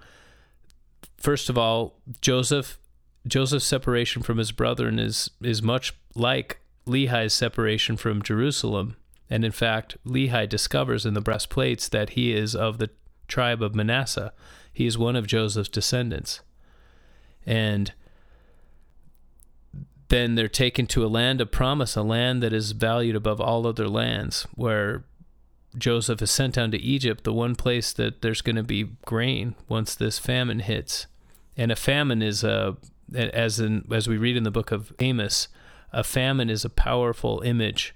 first of all, Joseph Joseph's separation from his brethren is is much like Lehi's separation from Jerusalem. And in fact, Lehi discovers in the brass plates that he is of the tribe of Manasseh. He is one of Joseph's descendants and then they're taken to a land of promise, a land that is valued above all other lands, where Joseph is sent down to Egypt, the one place that there's going to be grain once this famine hits. And a famine is a, as in as we read in the book of Amos, a famine is a powerful image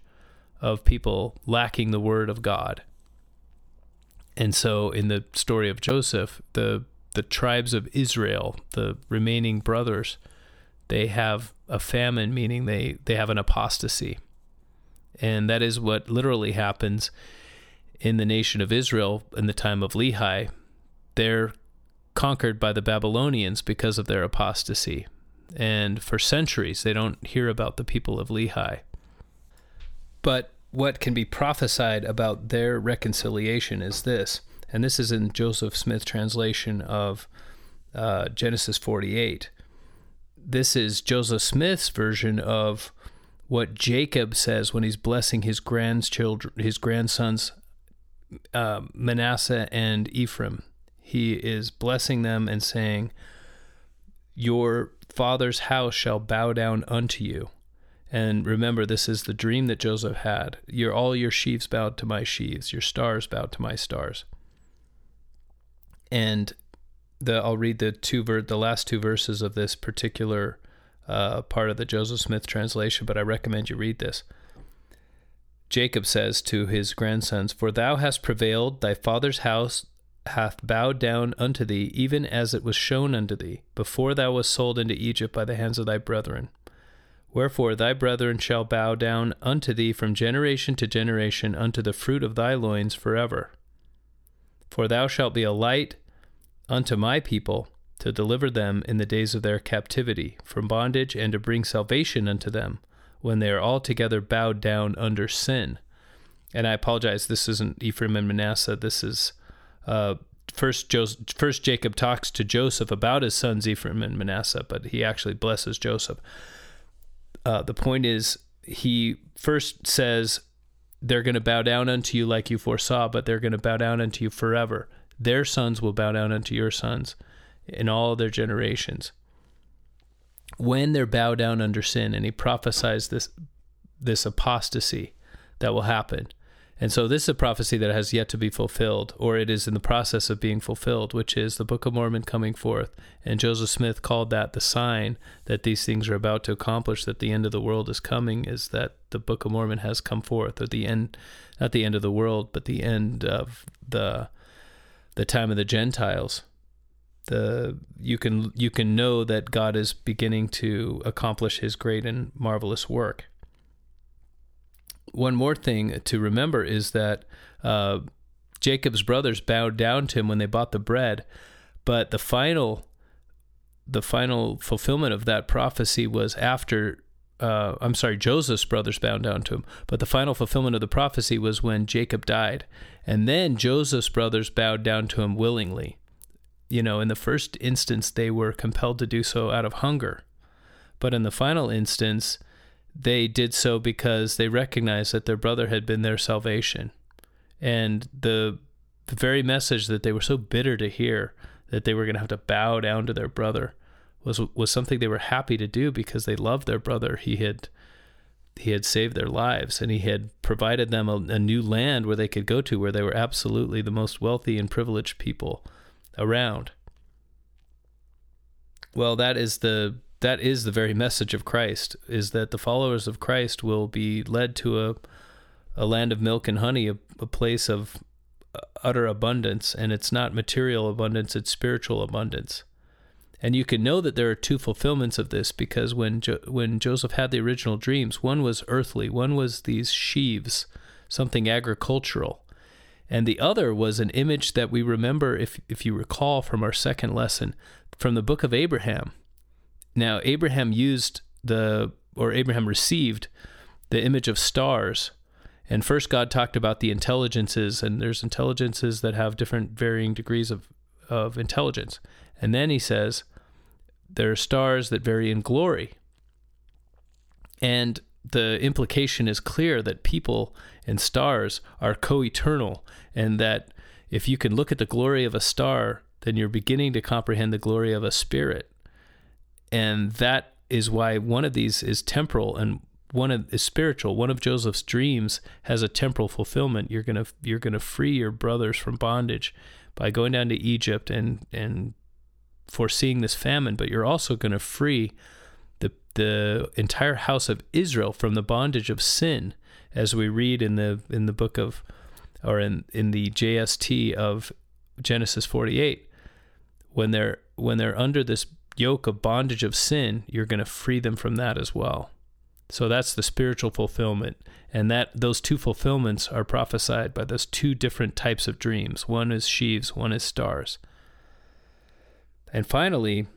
of people lacking the word of God. And so in the story of Joseph, the the tribes of Israel, the remaining brothers, they have a famine, meaning they, they have an apostasy. And that is what literally happens in the nation of Israel in the time of Lehi. They're conquered by the Babylonians because of their apostasy. And for centuries, they don't hear about the people of Lehi. But what can be prophesied about their reconciliation is this, and this is in Joseph Smith translation of uh, Genesis 48. This is Joseph Smith's version of what Jacob says when he's blessing his grandchildren, his grandsons uh, Manasseh and Ephraim. He is blessing them and saying, "Your father's house shall bow down unto you." And remember, this is the dream that Joseph had. Your all your sheaves bowed to my sheaves, your stars bowed to my stars. And the I'll read the two ver- the last two verses of this particular uh, part of the Joseph Smith translation, but I recommend you read this. Jacob says to his grandsons, For thou hast prevailed, thy father's house hath bowed down unto thee, even as it was shown unto thee, before thou wast sold into Egypt by the hands of thy brethren. Wherefore thy brethren shall bow down unto thee from generation to generation unto the fruit of thy loins forever. For thou shalt be a light unto my people, to deliver them in the days of their captivity from bondage, and to bring salvation unto them when they are altogether bowed down under sin. And I apologize, this isn't Ephraim and Manasseh. This is uh, first, Joseph, first Jacob talks to Joseph about his sons Ephraim and Manasseh, but he actually blesses Joseph. Uh, the point is, he first says, They're going to bow down unto you like you foresaw, but they're going to bow down unto you forever. Their sons will bow down unto your sons in all their generations when they're bowed down under sin and he prophesies this this apostasy that will happen and so this is a prophecy that has yet to be fulfilled or it is in the process of being fulfilled which is the book of mormon coming forth and joseph smith called that the sign that these things are about to accomplish that the end of the world is coming is that the book of mormon has come forth or the end not the end of the world but the end of the the time of the gentiles the you can you can know that God is beginning to accomplish his great and marvelous work. One more thing to remember is that uh, Jacob's brothers bowed down to him when they bought the bread, but the final the final fulfillment of that prophecy was after uh, I'm sorry, Joseph's brothers bowed down to him. But the final fulfillment of the prophecy was when Jacob died. And then Joseph's brothers bowed down to him willingly you know, in the first instance, they were compelled to do so out of hunger. But in the final instance, they did so because they recognized that their brother had been their salvation. And the, the very message that they were so bitter to hear that they were going to have to bow down to their brother was was something they were happy to do because they loved their brother. He had he had saved their lives and he had provided them a, a new land where they could go to where they were absolutely the most wealthy and privileged people around. Well, that is the that is the very message of Christ is that the followers of Christ will be led to a a land of milk and honey, a, a place of uh, utter abundance, and it's not material abundance, it's spiritual abundance. And you can know that there are two fulfillments of this because when jo- when Joseph had the original dreams, one was earthly, one was these sheaves, something agricultural. And the other was an image that we remember, if, if you recall from our second lesson, from the book of Abraham. Now, Abraham used the, or Abraham received the image of stars. And first, God talked about the intelligences, and there's intelligences that have different varying degrees of, of intelligence. And then he says, there are stars that vary in glory. And the implication is clear that people and stars are co eternal, and that if you can look at the glory of a star, then you're beginning to comprehend the glory of a spirit. And that is why one of these is temporal and one of, is spiritual. One of Joseph's dreams has a temporal fulfillment. You're gonna you're gonna free your brothers from bondage by going down to Egypt and and foreseeing this famine, but you're also gonna free the the entire house of Israel from the bondage of sin, as we read in the in the book of or in, in the JST of Genesis 48 when they're when they're under this yoke of bondage of sin, you're going to free them from that as well. So that's the spiritual fulfillment. And that those two fulfillments are prophesied by those two different types of dreams. One is sheaves, one is stars. And finally,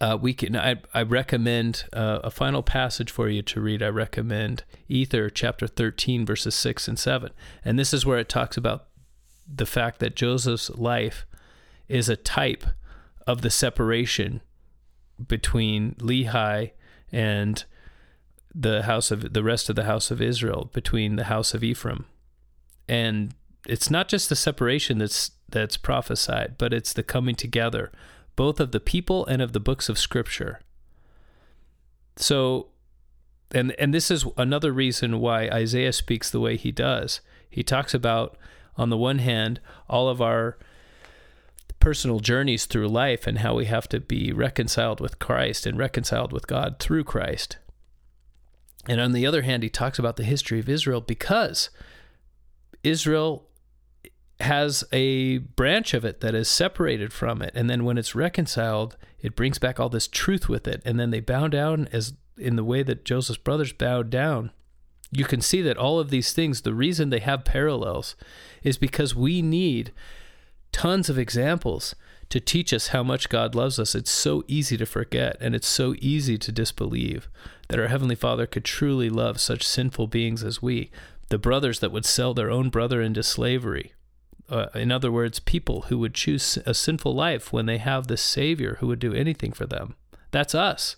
uh, we can. I, I recommend uh, a final passage for you to read. I recommend Ether chapter thirteen, verses six and seven, and this is where it talks about the fact that Joseph's life is a type of the separation between Lehi and the house of the rest of the house of Israel, between the house of Ephraim, and it's not just the separation that's that's prophesied, but it's the coming together, both of the people and of the books of Scripture. So, and and this is another reason why Isaiah speaks the way he does. He talks about, on the one hand, all of our personal journeys through life and how we have to be reconciled with Christ and reconciled with God through Christ. And on the other hand, he talks about the history of Israel because Israel has a branch of it that is separated from it. And then when it's reconciled, it brings back all this truth with it. And then they bow down as in the way that Joseph's brothers bowed down. You can see that all of these things, the reason they have parallels is because we need tons of examples to teach us how much God loves us. It's so easy to forget and it's so easy to disbelieve that our Heavenly Father could truly love such sinful beings as we, the brothers that would sell their own brother into slavery, uh, in other words, people who would choose a sinful life when they have the Savior who would do anything for them. That's us.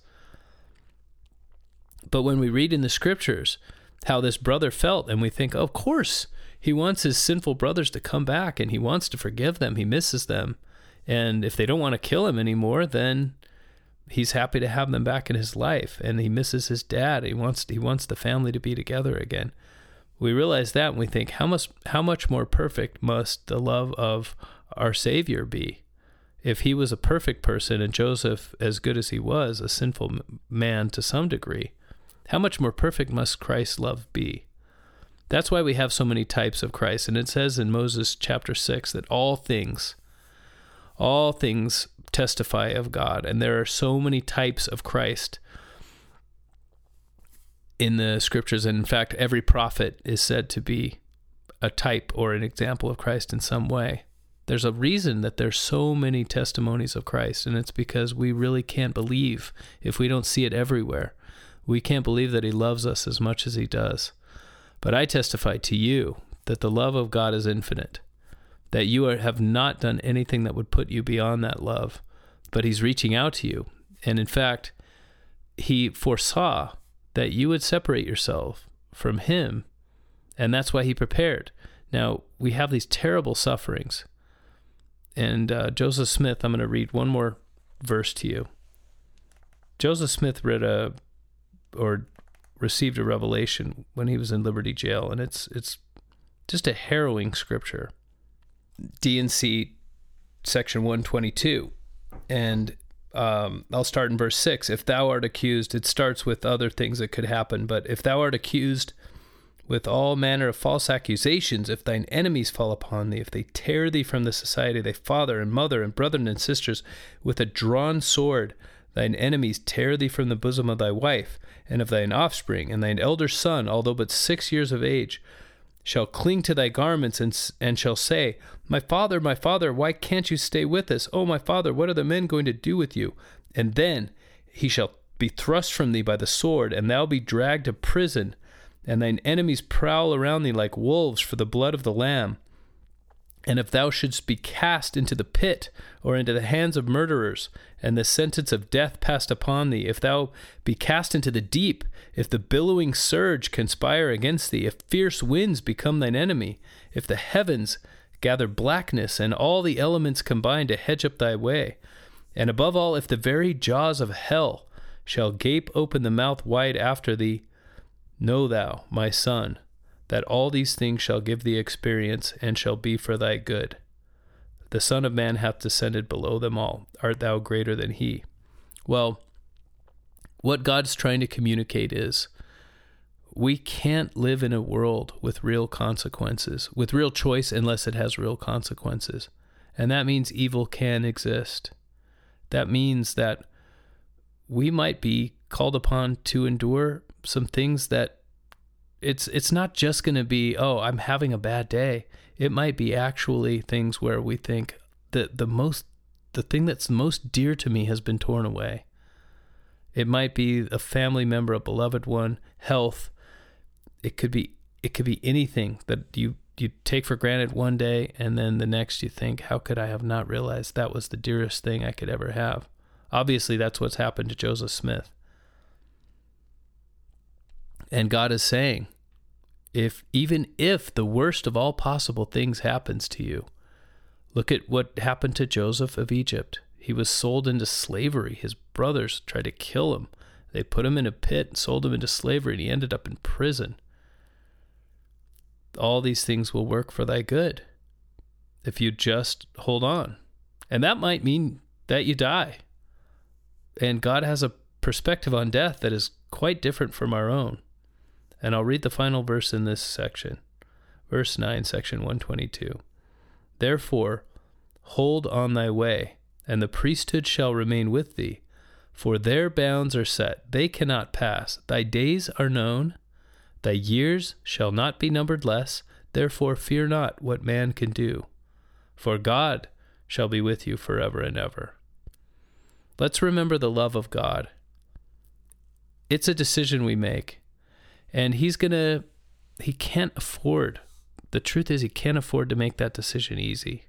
But when we read in the scriptures how this brother felt, and we think, oh, of course, he wants his sinful brothers to come back and he wants to forgive them, he misses them. And if they don't want to kill him anymore, then he's happy to have them back in his life and he misses his dad. He wants he wants the family to be together again. We realize that and we think how much how much more perfect must the love of our savior be? If he was a perfect person and joseph as good as he was a sinful man to some degree how much more perfect must christ's love be that's why we have so many types of christ and it says in moses chapter 6 that all things all things testify of god and there are so many types of christ in the scriptures. And in fact, every prophet is said to be a type or an example of Christ in some way. There's a reason that there's so many testimonies of Christ, and it's because we really can't believe if we don't see it everywhere. We can't believe that He loves us as much as He does. But I testify to you that the love of God is infinite, that you are, have not done anything that would put you beyond that love, but He's reaching out to you. And in fact, He foresaw that you would separate yourself from him. And that's why he prepared. Now, we have these terrible sufferings. And uh, Joseph Smith, I'm going to read one more verse to you. Joseph Smith read a, or received a revelation when he was in Liberty Jail, and it's it's just a harrowing scripture. D&C section 122. And um, I'll start in verse 6. If thou art accused, it starts with other things that could happen, but if thou art accused with all manner of false accusations, if thine enemies fall upon thee, if they tear thee from the society of thy father and mother and brethren and sisters with a drawn sword, thine enemies tear thee from the bosom of thy wife and of thine offspring, and thine elder son, although but six years of age, shall cling to thy garments and, and shall say, My father, my father, why can't you stay with us? Oh, my father, what are the men going to do with you? And then he shall be thrust from thee by the sword, and thou be dragged to prison, and thine enemies prowl around thee like wolves for the blood of the Lamb. And if thou shouldst be cast into the pit, or into the hands of murderers, and the sentence of death passed upon thee, if thou be cast into the deep, if the billowing surge conspire against thee, if fierce winds become thine enemy, if the heavens gather blackness, and all the elements combine to hedge up thy way, and above all, if the very jaws of hell shall gape open the mouth wide after thee, know thou, my son, that all these things shall give thee experience and shall be for thy good. The Son of Man hath descended below them all. Art thou greater than he? Well, what God's trying to communicate is we can't live in a world with real consequences, with real choice, unless it has real consequences. And that means evil can exist. that means that we might be called upon to endure some things that it's it's not just going to be oh I'm having a bad day. It might be actually things where we think that the most the thing that's most dear to me has been torn away. It might be a family member, a beloved one, health. It could be it could be anything that you you take for granted one day and then the next you think how could I have not realized that was the dearest thing I could ever have. Obviously that's what's happened to Joseph Smith. And God is saying, if even if the worst of all possible things happens to you, look at what happened to Joseph of Egypt. He was sold into slavery. His brothers tried to kill him. They put him in a pit and sold him into slavery, and he ended up in prison. All these things will work for thy good if you just hold on. And that might mean that you die. And God has a perspective on death that is quite different from our own. And I'll read the final verse in this section. Verse 9, section 122. Therefore, hold on thy way, and the priesthood shall remain with thee. For their bounds are set, they cannot pass. Thy days are known, thy years shall not be numbered less. Therefore, fear not what man can do, for God shall be with you forever and ever. Let's remember the love of God. It's a decision we make and he's gonna he can't afford the truth is he can't afford to make that decision easy.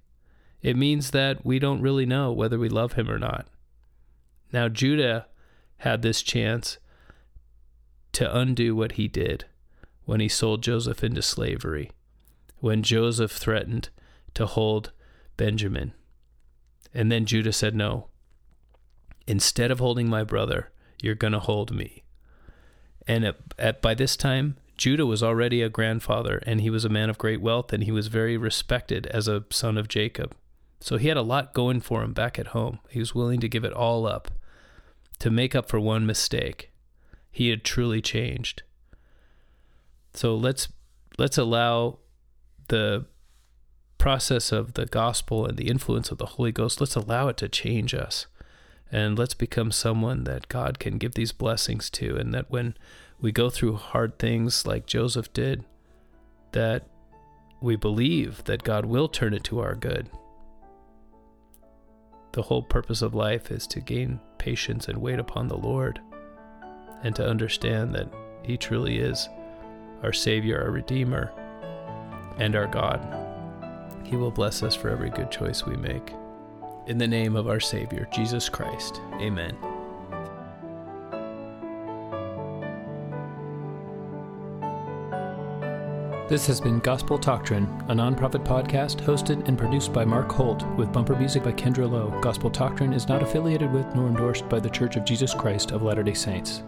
It means that we don't really know whether we love him or not. Now judah had this chance to undo what he did when he sold joseph into slavery when joseph threatened to hold benjamin. And then judah said no. Instead of holding my brother you're going to hold me and at, at, by this time, Judah was already a grandfather, and he was a man of great wealth, and he was very respected as a son of Jacob. So he had a lot going for him back at home. He was willing to give it all up to make up for one mistake. He had truly changed. So let's let's allow the process of the gospel and the influence of the Holy Ghost, let's allow it to change us and let's become someone that God can give these blessings to and that when we go through hard things like Joseph did that we believe that God will turn it to our good. The whole purpose of life is to gain patience and wait upon the Lord and to understand that He truly is our Savior, our Redeemer, and our God. He will bless us for every good choice we make. In the name of our Savior, Jesus Christ. Amen. This has been Gospel Doctrine, a nonprofit podcast hosted and produced by Mark Holt with bumper music by Kendra Lowe. Gospel Doctrine is not affiliated with nor endorsed by The Church of Jesus Christ of Latter day Saints.